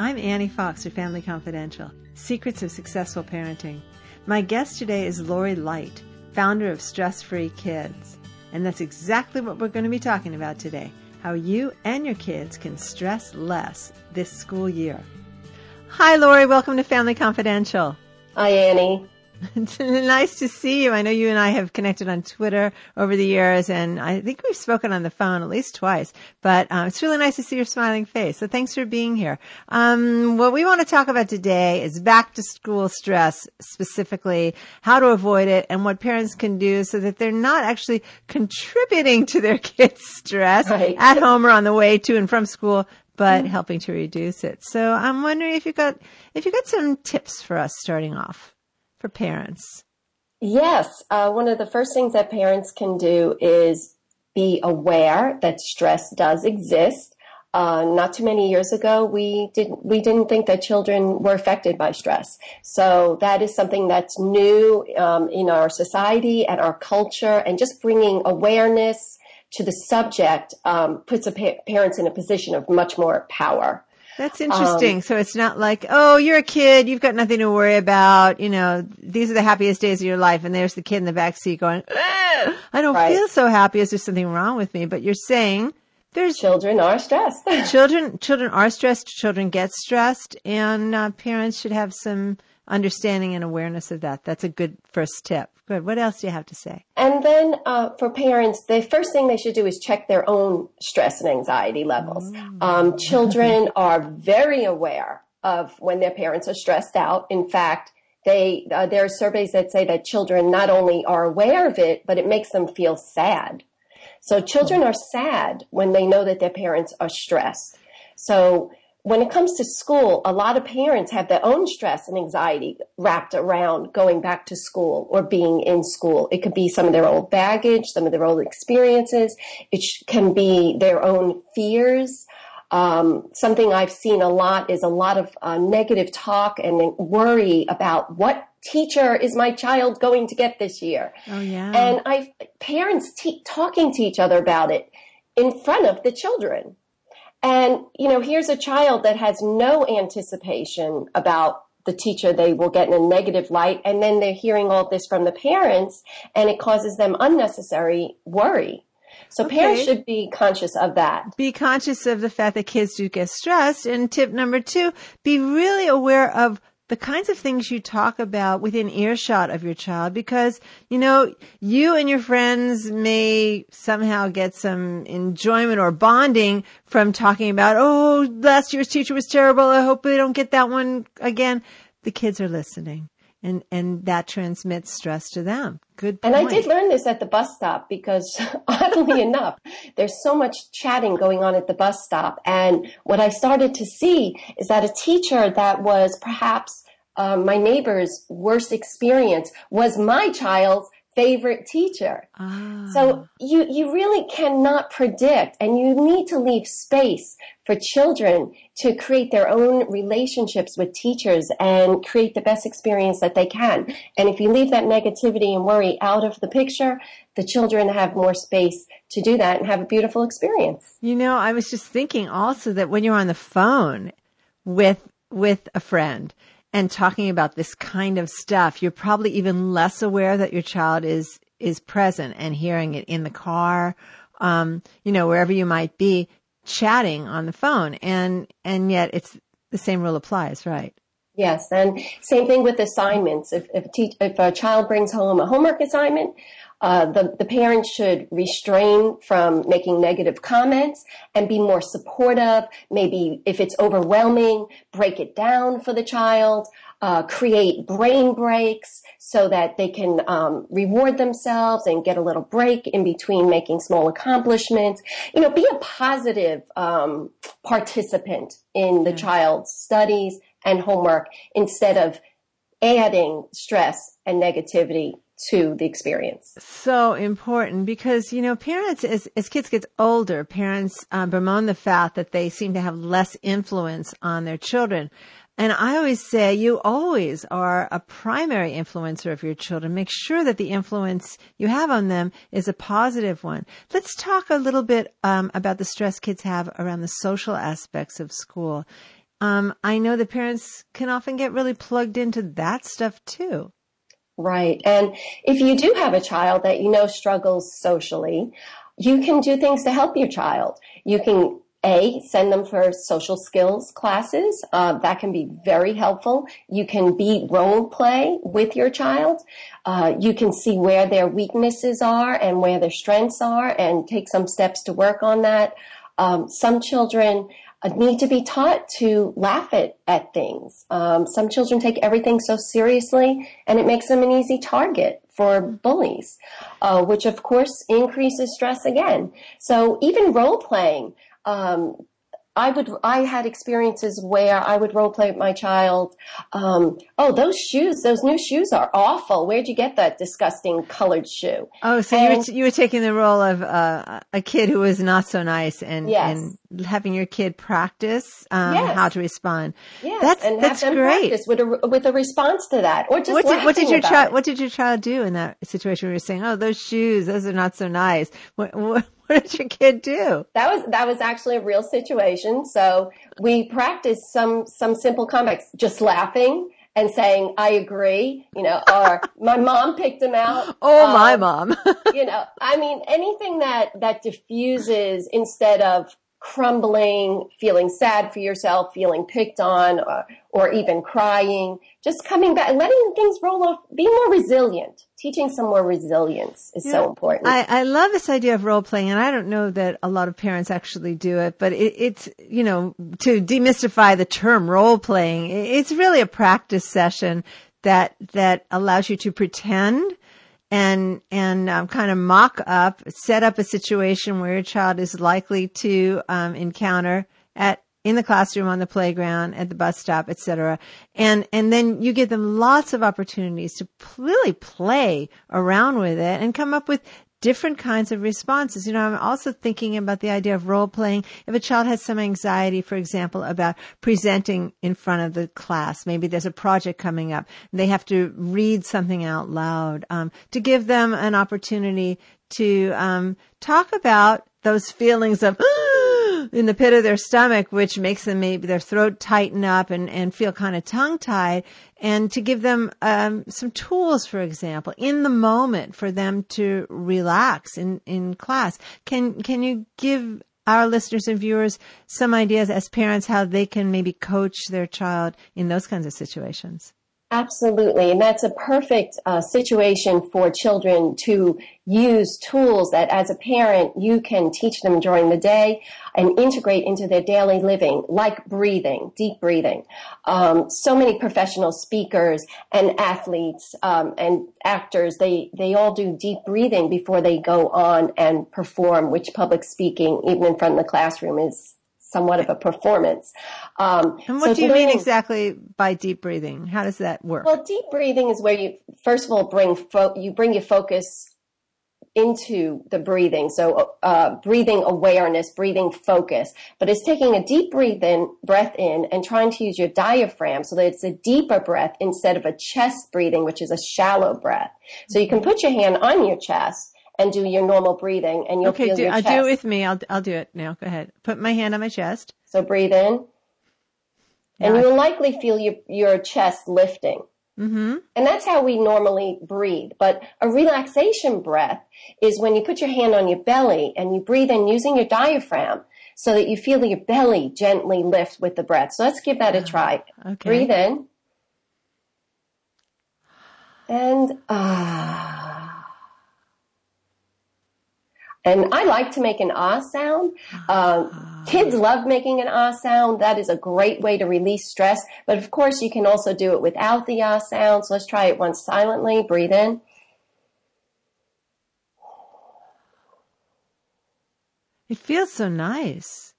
I'm Annie Fox for Family Confidential Secrets of Successful Parenting. My guest today is Lori Lite, founder of Stress Free Kids. And that's exactly what we're going to be talking about today how you and your kids can stress less this school year. Hi, Lori. Welcome to Family Confidential. Hi, Annie. It's nice to see you. I know you and I have connected on Twitter over the years, and I think we've spoken on the phone at least twice. But uh, it's really nice to see your smiling face. So thanks for being here. Um, what we want to talk about today is back to school stress, specifically how to avoid it and what parents can do so that they're not actually contributing to their kids' stress right. at home or on the way to and from school, but mm-hmm. helping to reduce it. So I'm wondering if you got if you got some tips for us starting off for parents? Yes. Uh, one of the first things that parents can do is be aware that stress does exist. Uh, not too many years ago, we didn't we didn't think that children were affected by stress. So that is something that's new um, in our society and our culture, and just bringing awareness to the subject um, puts pa- parents in a position of much more power. That's interesting. Um, so it's not like, oh, you're a kid, you've got nothing to worry about. You know, these are the happiest days of your life, and there's the kid in the back seat going, I don't right. feel so happy. Is there something wrong with me? But you're saying there's children are stressed. children, children are stressed. Children get stressed, and uh, parents should have some understanding and awareness of that. That's a good first tip. Good. What else do you have to say? And then uh, for parents, the first thing they should do is check their own stress and anxiety levels. Mm. Um, children are very aware of when their parents are stressed out. In fact, they uh, there are surveys that say that children not only are aware of it, but it makes them feel sad. So children are sad when they know that their parents are stressed. So when it comes to school, a lot of parents have their own stress and anxiety wrapped around going back to school or being in school. It could be some of their old baggage, some of their old experiences. It can be their own fears. Um, something I've seen a lot is a lot of uh, negative talk and worry about what teacher is my child going to get this year. Oh yeah. And I parents te- talking to each other about it in front of the children. And, you know, here's a child that has no anticipation about the teacher they will get in a negative light. And then they're hearing all this from the parents and it causes them unnecessary worry. So okay. parents should be conscious of that. Be conscious of the fact that kids do get stressed. And tip number two, be really aware of the kinds of things you talk about within earshot of your child because, you know, you and your friends may somehow get some enjoyment or bonding from talking about, oh, last year's teacher was terrible. I hope they don't get that one again. The kids are listening and and that transmits stress to them. Good. Point. And I did learn this at the bus stop because oddly enough, there's so much chatting going on at the bus stop, and what I started to see is that a teacher that was perhaps uh, my neighbor's worst experience was my child's favorite teacher. Ah. So you, you really cannot predict and you need to leave space for children to create their own relationships with teachers and create the best experience that they can. And if you leave that negativity and worry out of the picture, the children have more space to do that and have a beautiful experience. You know, I was just thinking also that when you're on the phone with, with a friend, and talking about this kind of stuff, you're probably even less aware that your child is is present and hearing it in the car, um, you know, wherever you might be, chatting on the phone, and and yet it's the same rule applies, right? Yes, and same thing with assignments. If if, if a child brings home a homework assignment, the, the parents should restrain from making negative comments and be more supportive. Maybe if it's overwhelming, break it down for the child. Uh, create brain breaks so that they can um, reward themselves and get a little break in between making small accomplishments. You know, be a positive um, participant in the child's studies and homework instead of adding stress and negativity to the experience. So important because, you know, parents, as, as kids get older, parents uh, bemoan the fact that they seem to have less influence on their children. And I always say you always are a primary influencer of your children. Make sure that the influence you have on them is a positive one. Let's talk a little bit um, about the stress kids have around the social aspects of school. um, I know the parents can often get really plugged into that stuff too. Right. And if you do have a child that you know struggles socially, you can do things to help your child. You can a, send them for social skills classes. Uh, that can be very helpful. You can be role play with your child. Uh, you can see where their weaknesses are and where their strengths are and take some steps to work on that. Um, some children need to be taught to laugh at, at things. Um, some children take everything so seriously and it makes them an easy target for bullies, uh, which of course increases stress again. So even role playing, um, I would, I had experiences where I would role play with my child. Um, oh, those shoes, those new shoes are awful. Where'd you get that disgusting colored shoe? Oh, so and, you were, you were taking the role of uh, a kid who was not so nice and, yes. and having your kid practice um, yes. how to respond. Yes, that's, and that's have them great. practice with a, with a response to that, or just what did, what did your child What did your child do in that situation where you're saying, "Oh, those shoes, those are not so nice"? What, what, what did your kid do? That was that was actually a real situation. So we practiced some some simple comebacks, just laughing and saying, I agree, you know, or my mom picked him out. Oh, um, my mom. you know, I mean, anything that, that diffuses instead of crumbling, feeling sad for yourself, feeling picked on, or, or even crying, just coming back, letting things roll off, be more resilient. Teaching some more resilience is yeah, so important. I, I love this idea of role playing, and I don't know that a lot of parents actually do it, but it, it's, you know, to demystify the term role playing, it's really a practice session that, that allows you to pretend and and um, kind of mock up, set up a situation where your child is likely to um, encounter at in the classroom, on the playground, at the bus stop, etc. And and then you give them lots of opportunities to really play around with it and come up with different kinds of responses. You know, I'm also thinking about the idea of role playing. If a child has some anxiety, for example, about presenting in front of the class, maybe there's a project coming up, they have to read something out loud, um, to give them an opportunity to um, talk about those feelings of in the pit of their stomach, which makes them maybe their throat tighten up and, and feel kind of tongue tied, and to give them um, some tools, for example, in the moment for them to relax in, in class. Can can you give our listeners and viewers some ideas as parents how they can maybe coach their child in those kinds of situations? Absolutely. And that's a perfect uh, situation for children to use tools that as a parent you can teach them during the day and integrate into their daily living, like breathing, deep breathing. Um, so many professional speakers and athletes um, and actors, they, they all do deep breathing before they go on and perform, which public speaking, even in front of the classroom, is somewhat of a performance. Um, and what so do you mean exactly by deep breathing? How does that work? Well, deep breathing is where you first of all bring fo- you bring your focus into the breathing. So uh, breathing awareness, breathing focus, but it's taking a deep breath in, breath in, and trying to use your diaphragm so that it's a deeper breath instead of a chest breathing, which is a shallow breath. So you can put your hand on your chest and do your normal breathing and you'll okay, feel do, your I'll chest. do it with me. I'll, I'll do it now. Go ahead. Put my hand on my chest. So breathe in. And you will likely feel your, your chest lifting. Mm-hmm. And that's how we normally breathe. But a relaxation breath is when you put your hand on your belly and you breathe in using your diaphragm so that you feel your belly gently lift with the breath. So let's give that a try. Okay. Breathe in. And ah. And I like to make an ah sound. Um, kids love making an ah sound. That is a great way to release stress. But of course, you can also do it without the ah sound. So let's try it once silently. Breathe in. It feels so nice.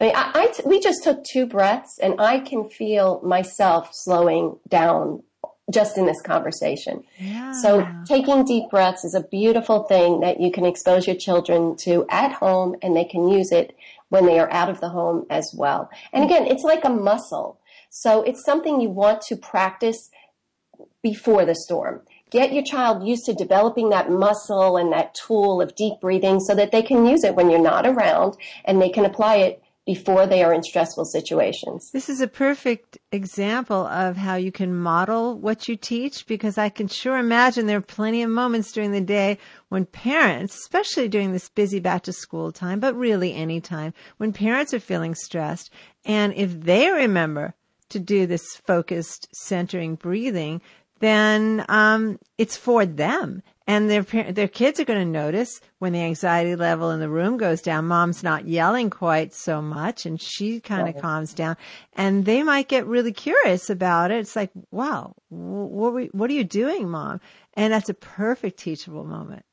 I mean, I, I t- we just took two breaths and I can feel myself slowing down just in this conversation. Yeah. So taking deep breaths is a beautiful thing that you can expose your children to at home and they can use it when they are out of the home as well. And again, it's like a muscle. So it's something you want to practice before the storm. Get your child used to developing that muscle and that tool of deep breathing so that they can use it when you're not around and they can apply it before they are in stressful situations. This is a perfect example of how you can model what you teach because I can sure imagine there are plenty of moments during the day when parents, especially during this busy back to school time, but really any time, when parents are feeling stressed and if they remember to do this focused centering breathing, then um, it's for them and their their kids are going to notice when the anxiety level in the room goes down. Mom's not yelling quite so much and she kind of right. calms down. And they might get really curious about it. It's like wow what what are you doing mom? And that's a perfect teachable moment.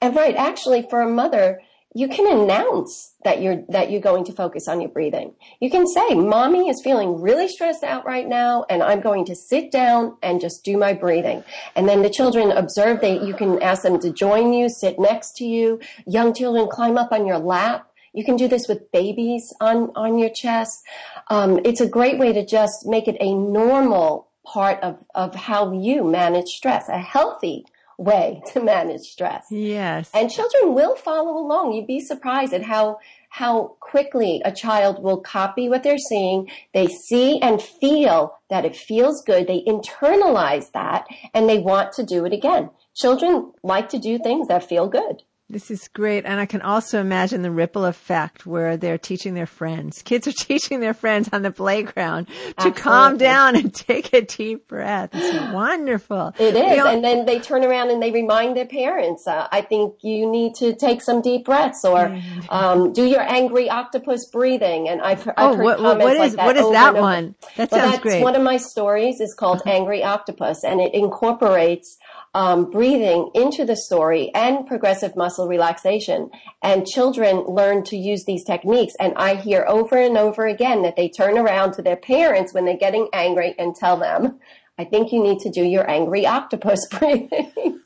And right actually for a mother you can announce that you're that you're going to focus on your breathing. You can say, "Mommy is feeling really stressed out right now, and I'm going to sit down and just do my breathing." And then the children observe. that you can ask them to join you, sit next to you. Young children climb up on your lap. You can do this with babies on on your chest. Um, it's a great way to just make it a normal part of of how you manage stress, a healthy way to manage stress. Yes. And children will follow along. You'd be surprised at how how quickly a child will copy what they're seeing. They see and feel that it feels good. They internalize that and they want to do it again. Children like to do things that feel good. This is great. And I can also imagine the ripple effect where they're teaching their friends. Kids are teaching their friends on the playground to Absolutely. calm down and take a deep breath. It's wonderful. It is. All- and then they turn around and they remind their parents, uh, I think you need to take some deep breaths or um, do your angry octopus breathing. And I've, I've oh, heard what, comments what is, like that. What is that one? That well, sounds that's great. One of my stories is called uh-huh. Angry Octopus and it incorporates um, breathing into the story and progressive muscle relaxation. And children learn to use these techniques. And I hear over and over again that they turn around to their parents when they're getting angry and tell them, I think you need to do your angry octopus breathing.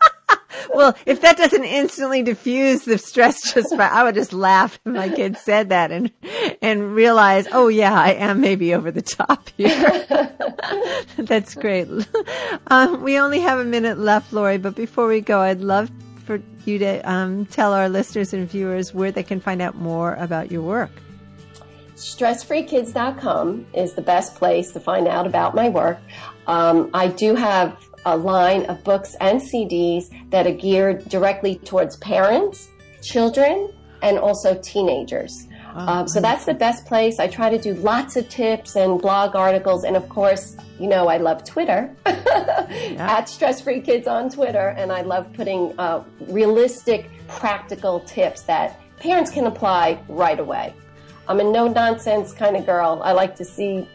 Well, if that doesn't instantly diffuse the stress just by, I would just laugh if my kid said that and, and realize, oh yeah, I am maybe over the top here. That's great. Um, we only have a minute left, Lori, but before we go, I'd love for you to um, tell our listeners and viewers where they can find out more about your work. StressFreeKids.com is the best place to find out about my work. Um, I do have a line of books and CDs that are geared directly towards parents, children, and also teenagers. Um, so that's the best place. I try to do lots of tips and blog articles, and of course, you know, I love Twitter yeah. at Stress Free Kids on Twitter, and I love putting uh, realistic, practical tips that parents can apply right away. I'm a no nonsense kind of girl. I like to see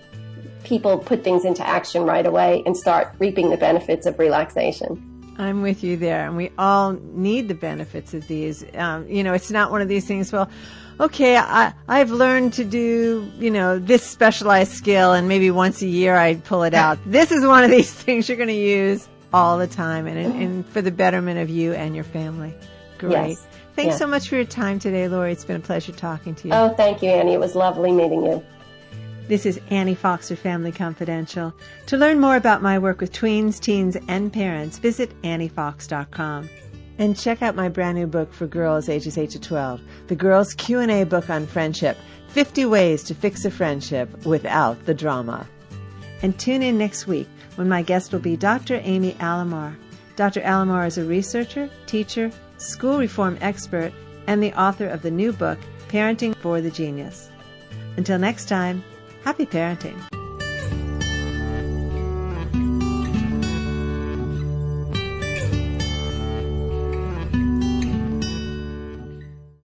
people put things into action right away and start reaping the benefits of relaxation. I'm with you there, and we all need the benefits of these. Um, you know, it's not one of these things. Well, okay, I I've learned to do you know this specialized skill, and maybe once a year I pull it out. this is one of these things you're going to use all the time, and, and for the betterment of you and your family. Great. Yes. Thanks yes. so much for your time today, Lori. It's been a pleasure talking to you. Oh, thank you, Annie. It was lovely meeting you. This is Annie Fox Family Confidential. To learn more about my work with tweens, teens, and parents, visit anniefox.com. And check out my brand new book for girls ages 8 to 12, the Girls Q&A book on friendship, 50 ways to fix a friendship without the drama. And tune in next week when my guest will be Dr. Amy Alamar. Dr. Alamar is a researcher, teacher, school reform expert, and the author of the new book, Parenting for the Genius. Until next time, Happy parenting.